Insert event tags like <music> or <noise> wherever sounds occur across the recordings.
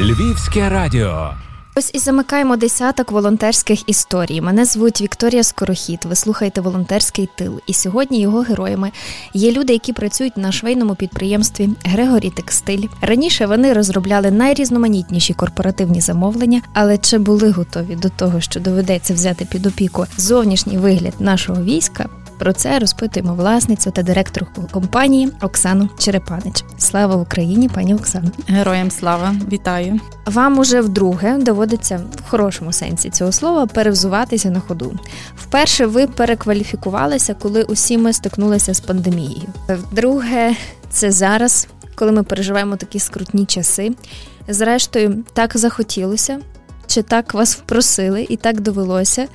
Львівське радіо. Ось і замикаємо десяток волонтерських історій. Мене звуть Вікторія Скорохід. Ви слухаєте волонтерський тил. І сьогодні його героями є люди, які працюють на швейному підприємстві Грегорі Текстиль. Раніше вони розробляли найрізноманітніші корпоративні замовлення, але чи були готові до того, що доведеться взяти під опіку зовнішній вигляд нашого війська? Про це розпитуємо власницю та директорку компанії Оксану Черепанич. Слава Україні, пані Оксано! Героям слава вітаю! Вам уже вдруге доводиться в хорошому сенсі цього слова перевзуватися на ходу. Вперше ви перекваліфікувалися, коли усі ми стикнулися з пандемією. Вдруге, це зараз, коли ми переживаємо такі скрутні часи. Зрештою, так захотілося, чи так вас впросили, і так довелося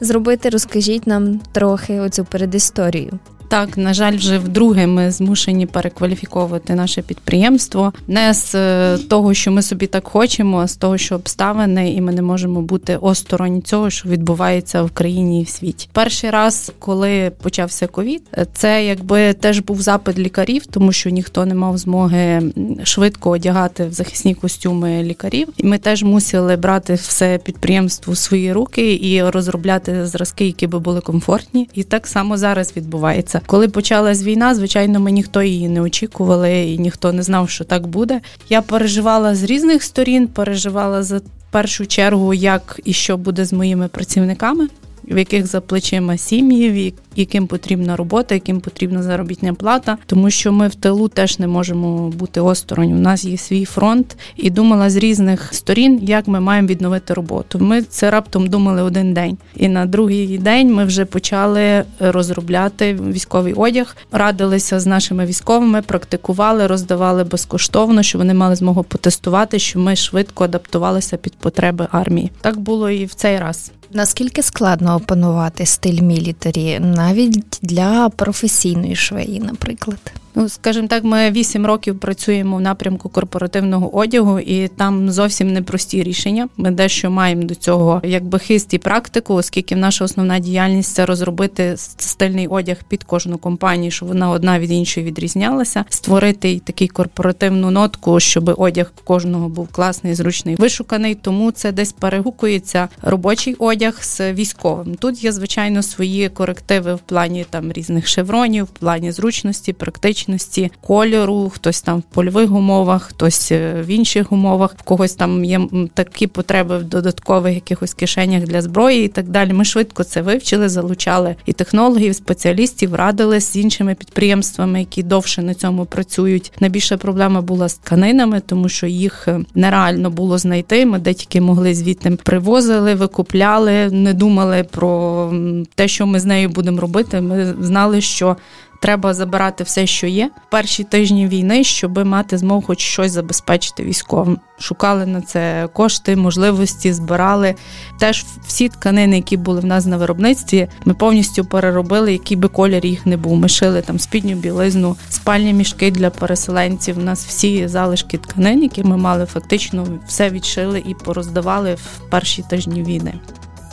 зробити. Розкажіть нам трохи оцю передісторію. Так, на жаль, вже вдруге ми змушені перекваліфіковувати наше підприємство не з е, того, що ми собі так хочемо, а з того, що обставини, і ми не можемо бути осторонь цього, що відбувається в країні і в світі. Перший раз, коли почався ковід, це якби теж був запит лікарів, тому що ніхто не мав змоги швидко одягати в захисні костюми лікарів. І ми теж мусили брати все підприємство в свої руки і розробляти зразки, які би були комфортні. І так само зараз відбувається. Коли почалась війна, звичайно, ми ніхто її не очікували, і ніхто не знав, що так буде. Я переживала з різних сторін, переживала за першу чергу, як і що буде з моїми працівниками. В яких за плечима сім'ї, яким потрібна робота, яким потрібна заробітня плата, тому що ми в тилу теж не можемо бути осторонь. У нас є свій фронт, і думала з різних сторін, як ми маємо відновити роботу. Ми це раптом думали один день, і на другий день ми вже почали розробляти військовий одяг, радилися з нашими військовими, практикували, роздавали безкоштовно, щоб вони мали змогу потестувати, що ми швидко адаптувалися під потреби армії. Так було і в цей раз. Наскільки складно опанувати стиль мілітарі навіть для професійної швеї, наприклад? Ну, скажімо так, ми вісім років працюємо в напрямку корпоративного одягу, і там зовсім непрості рішення. Ми дещо маємо до цього якби хист і практику, оскільки наша основна діяльність це розробити стильний одяг під кожну компанію, щоб вона одна від іншої відрізнялася, створити такий корпоративну нотку, щоб одяг кожного був класний, зручний, вишуканий. Тому це десь перегукується робочий одяг з військовим. Тут є звичайно свої корективи в плані там різних шевронів, в плані зручності, практичності еластичності кольору, хтось там в польових умовах, хтось е, в інших умовах, в когось там є такі потреби в додаткових якихось кишенях для зброї і так далі. Ми швидко це вивчили, залучали і технологів, спеціалістів, радили з іншими підприємствами, які довше на цьому працюють. Найбільша проблема була з тканинами, тому що їх е, нереально було знайти. Ми де тільки могли звідти привозили, викупляли, не думали про те, що ми з нею будемо робити. Ми знали, що треба забирати все, що є. Перші тижні війни, щоб мати змогу хоч щось забезпечити військовим. Шукали на це кошти, можливості, збирали. Теж всі тканини, які були в нас на виробництві, ми повністю переробили, який би колір їх не був. Ми шили там спідню білизну, спальні мішки для переселенців. У нас всі залишки тканин, які ми мали, фактично все відшили і пороздавали в перші тижні війни.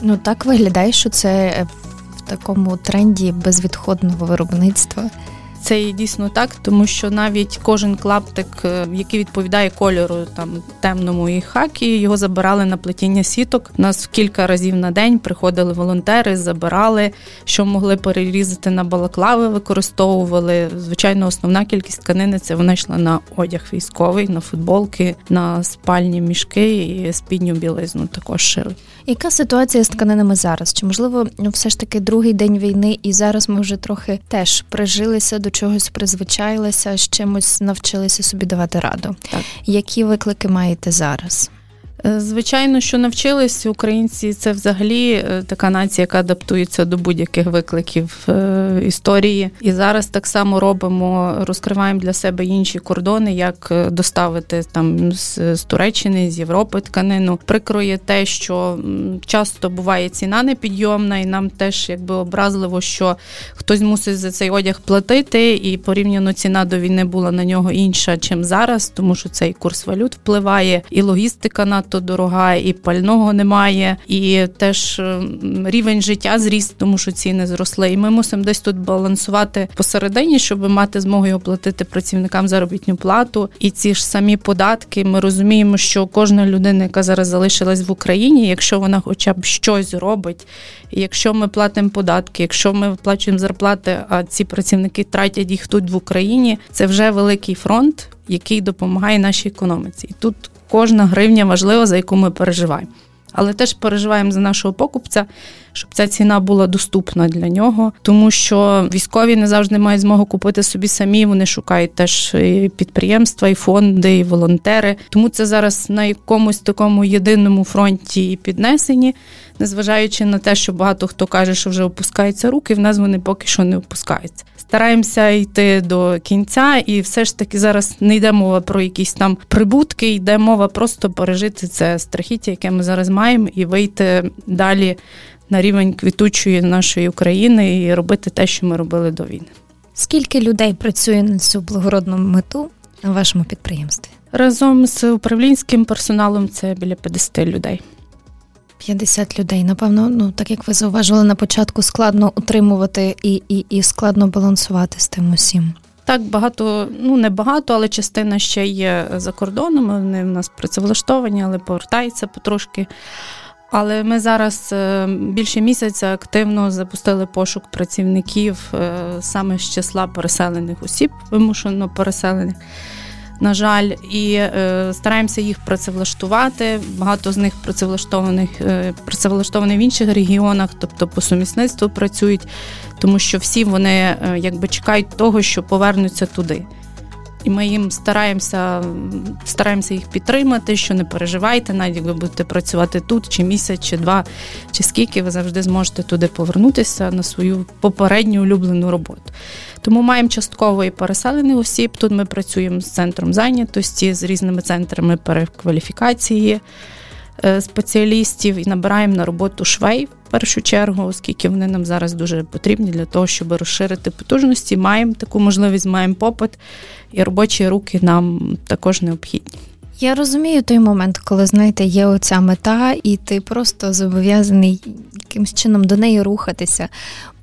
Ну так виглядає, що це такому тренді безвідходного виробництва. Це є дійсно так, тому що навіть кожен клаптик, е, який відповідає кольору там темному і хакі, його забирали на плетіння сіток. У нас кілька разів на день приходили волонтери, забирали, що могли перерізати на балаклави, використовували. Звичайно, основна кількість тканини це вона йшла на одяг військовий, на футболки, на спальні мішки і спідню білизну також шили. Яка ситуація з тканинами зараз? Чи можливо ну, все ж таки другий день війни, і зараз ми вже трохи теж прижилися до чогось, призвичайлися, з чимось навчилися собі давати раду? Так. Які виклики маєте зараз? Е, звичайно, що навчились українці, це взагалі е, така нація, яка адаптується до будь-яких викликів е, історії. І зараз так само робимо, розкриваємо для себе інші кордони, як доставити там з, Туреччини, з Європи тканину. Прикроє те, що часто буває ціна непідйомна, і нам теж якби образливо, що хтось мусить за цей одяг платити, і порівняно ціна до війни була на нього інша, чим зараз, тому що цей курс валют впливає, і логістика на надто дорога, і пального немає, і теж рівень життя зріс, тому що ціни зросли. І ми мусимо десь тут балансувати посередині, щоб мати змогу оплатити працівникам заробітну плату. І ці ж самі податки. Ми розуміємо, що кожна людина, яка зараз залишилась в Україні, якщо вона хоча б щось робить, якщо ми платимо податки, якщо ми виплачуємо зарплати, а ці працівники тратять їх тут в Україні, це вже великий фронт, який допомагає нашій економіці. І тут кожна гривня важлива, за яку ми переживаємо. Але теж переживаємо за нашого покупця, щоб ця ціна була доступна для нього, тому що військові не завжди мають змогу купити собі самі. Вони шукають теж і підприємства, і фонди, і волонтери. Тому це зараз на якомусь такому єдиному фронті і піднесені, незважаючи на те, що багато хто каже, що вже опускаються руки. В нас вони поки що не опускаються стараємося йти до кінця, і все ж таки зараз не йде мова про якісь там прибутки, йде мова просто пережити це страхіття, яке ми зараз маємо, і вийти далі на рівень квітучої нашої України і робити те, що ми робили до війни. Скільки людей працює на цю благородну мету на вашому підприємстві? Разом з управлінським персоналом це біля 50 людей. 50 людей. Напевно, ну так як ви зауважили на початку, складно утримувати і, і, і складно балансувати з тим усім. Так, багато, ну не багато, але частина ще є за кордоном. Вони в нас працевлаштовані, але повертаються потрошки. Але ми зараз е, більше місяця активно запустили пошук працівників е, саме з числа переселених осіб, вимушено переселених на жаль, і е, стараємося їх працевлаштувати. Багато з них працевлаштованих е, працевлаштовані в інших регіонах, тобто по сумісництву працюють, тому що всі вони е, якби чекають того, що повернуться туди. І ми їм стараємося стараємося їх підтримати, що не переживайте, навіть якби будете працювати тут, чи місяць, чи два, чи скільки ви завжди зможете туди повернутися на свою попередню улюблену роботу. Тому маємо частково і переселених осіб. Тут ми працюємо з центром зайнятості, з різними центрами перекваліфікації спеціалістів і набираємо на роботу швей в першу чергу, оскільки вони нам зараз дуже потрібні для того, щоб розширити потужності. Маємо таку можливість, маємо попит, і робочі руки нам також необхідні. Я розумію той момент, коли знаєте, є оця мета, і ти просто зобов'язаний якимось чином до неї рухатися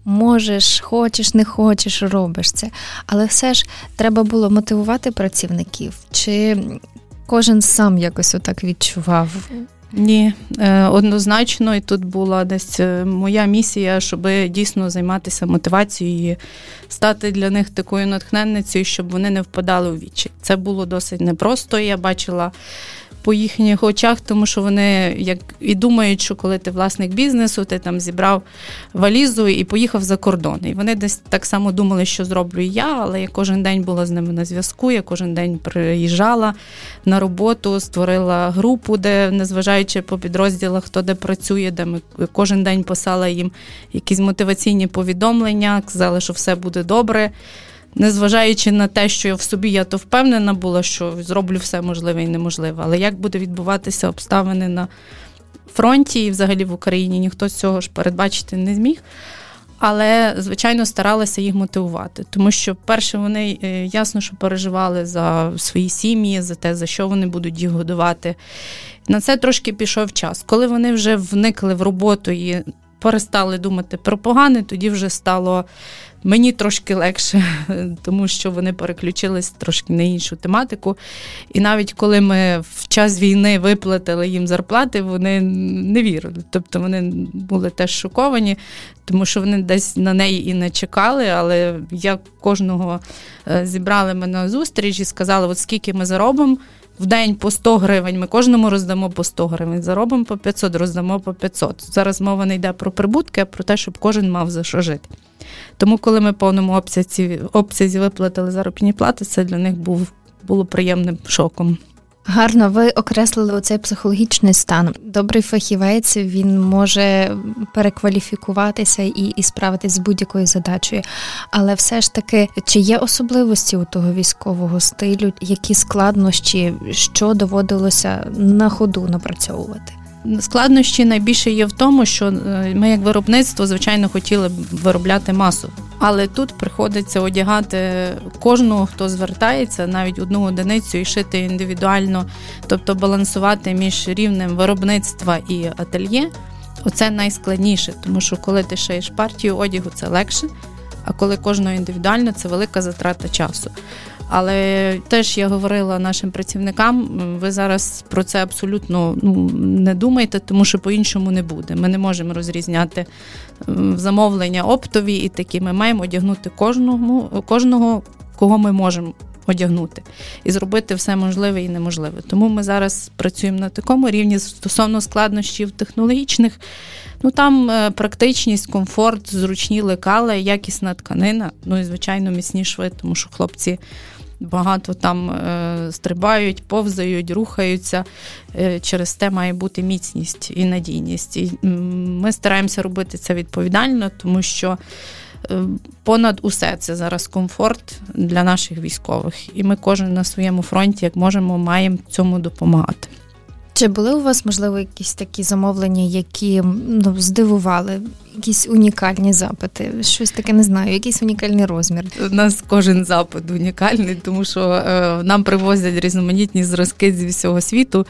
можеш, хочеш, не хочеш, робиш це. Але все ж треба було мотивувати працівників, чи кожен сам якось отак відчував. Ні, е, однозначно, і тут була десь е, моя місія, щоб дійсно займатися мотивацією, стати для них такою натхненницею, щоб вони не впадали у вічі. Це було досить непросто. Я бачила по їхніх очах, тому що вони як і думають, що коли ти власник бізнесу, ти там зібрав валізу і поїхав за кордон. І вони десь так само думали, що зроблю я, але я кожен день була з ними на зв'язку. Я кожен день приїжджала на роботу, створила групу, де, незважаючи по підрозділах, хто де працює, де ми кожен день писала їм якісь мотиваційні повідомлення, казали, що все буде добре незважаючи на те, що я в собі я то впевнена була, що зроблю все можливе і неможливе. Але як буде відбуватися обставини на фронті і взагалі в Україні, ніхто цього ж передбачити не зміг. Але, звичайно, старалася їх мотивувати, тому що, перше, вони е, ясно, що переживали за свої сім'ї, за те, за що вони будуть їх годувати. На це трошки пішов час. Коли вони вже вникли в роботу і перестали думати про погане, тоді вже стало Мені трошки легше, <laughs> тому що вони переключились трошки на іншу тематику. І навіть коли ми в час війни виплатили їм зарплати, вони не вірили. Тобто вони були теж шоковані, тому що вони десь на неї і не чекали. Але я кожного е, зібрали мене на зустріч і сказали, от скільки ми заробимо. В день по 100 гривень ми кожному роздамо по 100 гривень, заробимо по 500, роздамо по 500. Зараз мова не йде про прибутки, а про те, щоб кожен мав за що жити. Тому, коли ми повному обсязі обсязі виплатили заробітні плати, це для них був було приємним шоком. Гарно, ви окреслили оцей психологічний стан. Добрий фахівець він може перекваліфікуватися і і справитись з будь-якою задачею. Але все ж таки, чи є особливості у того військового стилю, які складнощі, що доводилося на ходу напрацьовувати? Складнощі найбільше є в тому, що е, ми, як виробництво, звичайно, хотіли б виробляти масу. Але тут приходиться одягати кожного, хто звертається, навіть одну одиницю і шити індивідуально, тобто балансувати між рівнем виробництва і ательє. Оце найскладніше, тому що коли ти шиєш партію одягу, це легше, а коли кожного індивідуально, це велика затрата часу. Але теж я говорила нашим працівникам, ви зараз про це абсолютно ну, не думайте, тому що по-іншому не буде. Ми не можемо розрізняти замовлення оптові і такі. Ми маємо одягнути кожного, кожного, кого ми можемо. Одягнути і зробити все можливе і неможливе. Тому ми зараз працюємо на такому рівні стосовно складнощів технологічних. Ну там е, практичність, комфорт, зручні лекали, якісна тканина. Ну і звичайно, міцні шви, тому що хлопці багато там е, стрибають, повзають, рухаються. Е, через те має бути міцність і надійність. І Ми стараємося робити це відповідально, тому що. Е, понад усе це зараз комфорт для наших військових, і ми кожен на своєму фронті, як можемо, маємо цьому допомагати. Чи були у вас можливо якісь такі замовлення, які ну здивували якісь унікальні запити. Щось таке не знаю, якийсь унікальний розмір. У нас кожен запит унікальний, тому що е, нам привозять різноманітні зразки зі всього світу,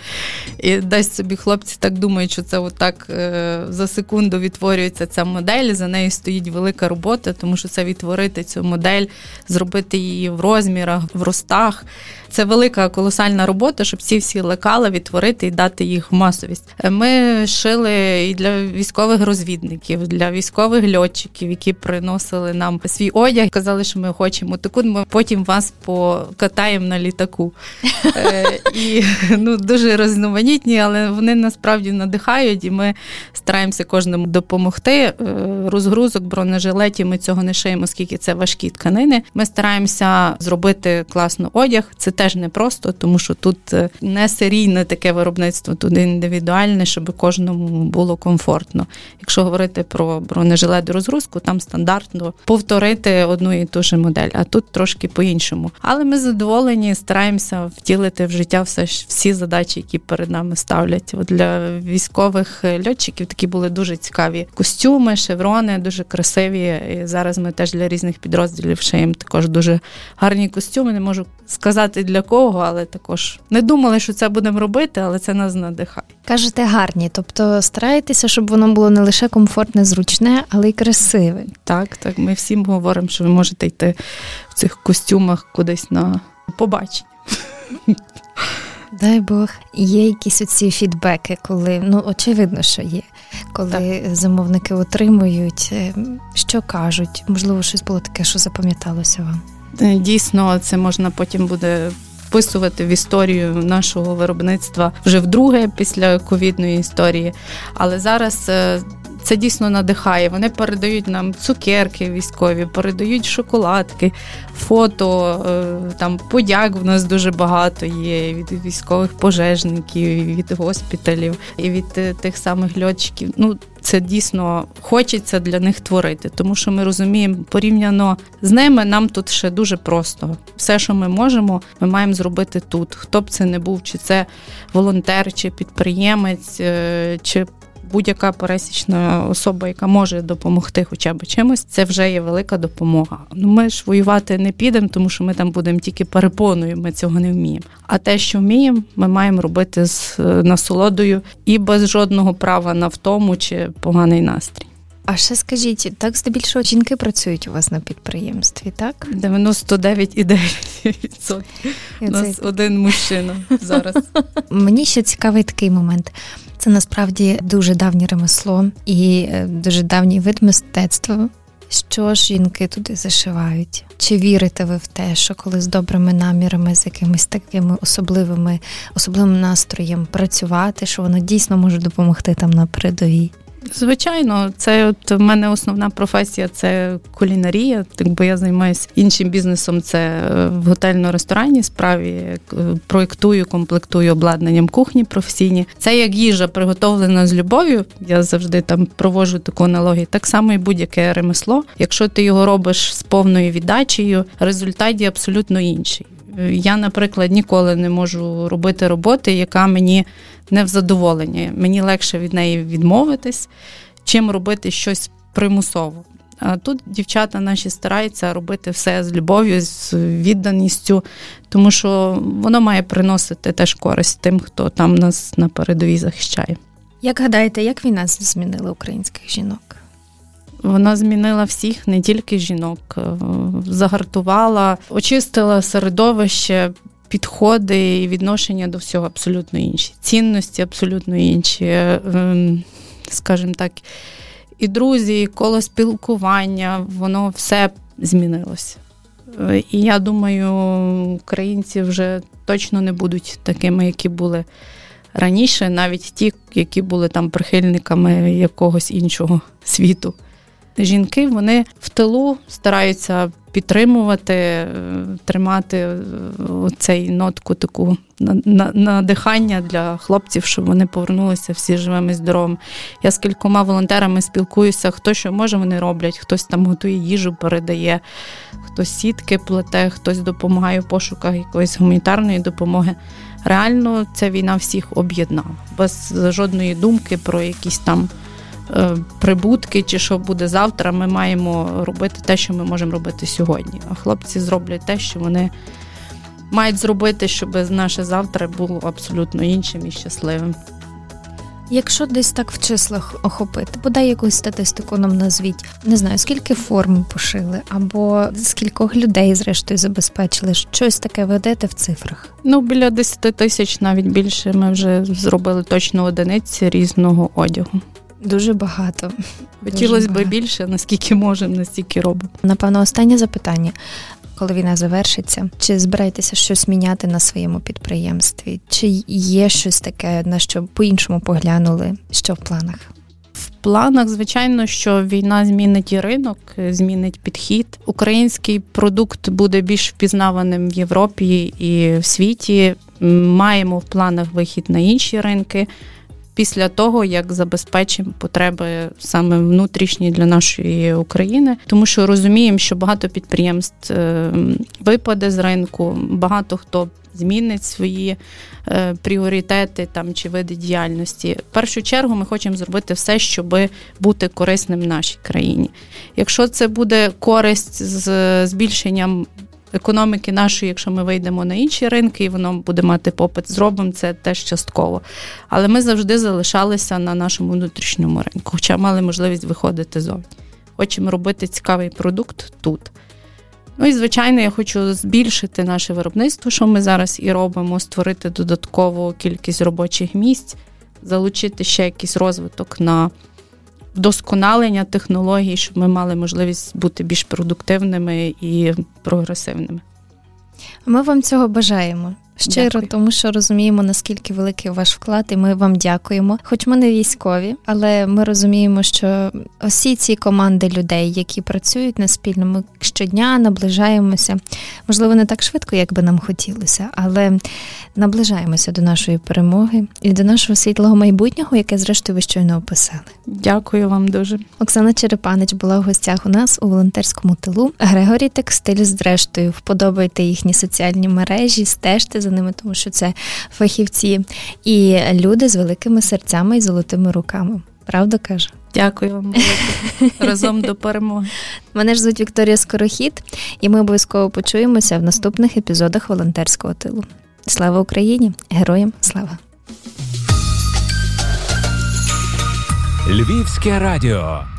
і десь собі хлопці так думають, що це отак е, за секунду відтворюється ця модель. За нею стоїть велика робота, тому що це відтворити цю модель, зробити її в розмірах, в ростах. Це велика колосальна робота, щоб ці всі лекала відтворити і дати їх масовість. Ми шили і для військових розвідників для військових льотчиків, які приносили нам свій одяг, казали, що ми хочемо таку. Ми потім вас покатаємо на літаку. Е, і ну дуже різноманітні, але вони насправді надихають, і ми стараємося кожному допомогти. Е, розгрузок бронежилетів ми цього не шиємо, оскільки це важкі тканини. Ми стараємося зробити класно одяг. Це теж не просто, тому що тут е, не серійне таке виробництво, тут індивідуальне, щоб кожному було комфортно. Якщо говорити про про бронежилет розгрузку, там стандартно повторити одну і ту ж модель, а тут трошки по-іншому. Але ми задоволені, стараємося втілити в життя все всі задачі, які перед нами ставлять. От Для військових льотчиків такі були дуже цікаві костюми, шеврони, дуже красиві. І Зараз ми теж для різних підрозділів шиємо також дуже гарні костюми. Не можу сказати для кого, але також не думали, що це будемо робити, але це нас надихає. Кажете, гарні, тобто стараєтеся, щоб воно було не лише комфортне, зручне, але й красиве. Так, так. Ми всім говоримо, що ви можете йти в цих костюмах кудись на побачення. <laughs> Дай Бог, є якісь оці фідбеки, коли ну очевидно, що є, коли так. замовники отримують, е, що кажуть, можливо, щось було таке, що запам'яталося вам. Е, дійсно, це можна потім буде вписувати в історію нашого виробництва вже вдруге після ковідної історії. Але зараз е, це дійсно надихає. Вони передають нам цукерки військові, передають шоколадки, фото, е, там подяк в нас дуже багато є від військових пожежників, від госпіталів і від е, тих самих льотчиків. Ну це дійсно хочеться для них творити, тому що ми розуміємо, порівняно з ними нам тут ще дуже просто. Все, що ми можемо, ми маємо зробити тут. Хто б це не був, чи це волонтер, чи підприємець, е, чи будь-яка пересічна особа, яка може допомогти хоча б чимось, це вже є велика допомога. Ну ми ж воювати не підемо, тому що ми там будемо тільки перепоною, ми цього не вміємо. А те, що вміємо, ми маємо робити з е, насолодою і без жодного права на втому чи поганий настрій. А ще скажіть, так здебільшого жінки працюють у вас на підприємстві, так? 99,9%. У нас один мужчина зараз. <laughs> Мені ще цікавий такий момент. Це насправді дуже давнє ремесло і е, дуже давній вид мистецтва. Що ж жінки туди зашивають? Чи вірите ви в те, що коли з добрими намірами, з якимись такими особливими особливим настроєм працювати, що воно дійсно може допомогти там на передовій? Звичайно, це от в мене основна професія це кулінарія. Так бо я займаюся іншим бізнесом. Це е, в готельно-ресторанній справі. Е, проєктую, комплектую обладнанням кухні професійні. Це як їжа приготовлена з любов'ю. Я завжди там проводжу таку аналогію. Так само і будь-яке ремесло. Якщо ти його робиш з повною віддачею, результат є абсолютно інший. Я, наприклад, ніколи не можу робити роботи, яка мені не в задоволенні. Мені легше від неї відмовитись, чим робити щось примусово. А тут дівчата наші стараються робити все з любов'ю, з відданістю, тому що воно має приносити теж користь тим, хто там нас на передовій захищає. Як гадаєте, як війна змінила українських жінок? Вона змінила всіх, не тільки жінок, е, загартувала, очистила середовище, підходи і відношення до всього абсолютно інші. Цінності абсолютно інші, ем, скажімо так, і друзі, і коло спілкування, воно все змінилося. Е, і я думаю, українці вже точно не будуть такими, які були раніше, навіть ті, які були там прихильниками якогось іншого світу. Жінки вони в тилу стараються підтримувати, е, тримати е, цей нотку таку надихання для хлопців, щоб вони повернулися всі живими і здоровими. Я з кількома волонтерами спілкуюся, хто що може, вони роблять, хтось там готує їжу, передає, хтось сітки плете, хтось допомагає в пошуках якоїсь гуманітарної допомоги. Реально, ця війна всіх об'єднала без жодної думки про якісь там. Е, прибутки чи що буде завтра, ми маємо робити те, що ми можемо робити сьогодні. А хлопці зроблять те, що вони мають зробити, щоб наше завтра було абсолютно іншим і щасливим. Якщо десь так в числах охопити, бодай якусь статистику нам назвіть, не знаю, скільки форм пошили, або скількох людей, зрештою, забезпечили, щось таке ведете в цифрах? Ну, біля 10 тисяч, навіть більше, ми вже зробили точно одиниці різного одягу. Дуже багато. Хотілося б більше, наскільки можемо, настільки робимо. Напевно, останнє запитання. Коли війна завершиться, чи збираєтеся щось міняти на своєму підприємстві? Чи є щось таке, на що по-іншому поглянули? Що в планах? В планах, звичайно, що війна змінить і ринок, змінить підхід. Український продукт буде більш впізнаваним в Європі і в світі. Маємо в планах вихід на інші ринки після того, як забезпечимо потреби саме внутрішні для нашої України, тому що розуміємо, що багато підприємств е, випаде з ринку, багато хто. Змінить свої е, пріоритети там чи види діяльності. В першу чергу ми хочемо зробити все, щоб бути корисним нашій країні. Якщо це буде користь з збільшенням економіки нашої, якщо ми вийдемо на інші ринки, і воно буде мати попит, зробимо це теж частково. Але ми завжди залишалися на нашому внутрішньому ринку, хоча мали можливість виходити зовні. Хочемо робити цікавий продукт тут. Ну і, звичайно, я хочу збільшити наше виробництво, що ми зараз і робимо, створити додаткову кількість робочих місць, залучити ще якийсь розвиток на вдосконалення технологій, щоб ми мали можливість бути більш продуктивними і прогресивними. Ми вам цього бажаємо. Щиро, Дякую. тому що розуміємо, наскільки великий ваш вклад, і ми вам дякуємо. Хоч ми не військові, але ми розуміємо, що усі ці команди людей, які працюють на спільному щодня, наближаємося. Можливо, не так швидко, як би нам хотілося, але наближаємося до нашої перемоги і до нашого світлого майбутнього, яке, зрештою, ви щойно описали. Дякую вам дуже. Оксана Черепанич була в гостях у нас у волонтерському тилу. Грегорій Текстиль, зрештою, вподобайте їхні соціальні мережі, стежте за ними, тому що це фахівці і люди з великими серцями і золотими руками. Правда каже? Дякую вам разом до перемоги. Мене ж звуть Вікторія Скорохід, і ми обов'язково почуємося в наступних епізодах волонтерського тилу. Слава Україні! Героям слава! Львівське радіо.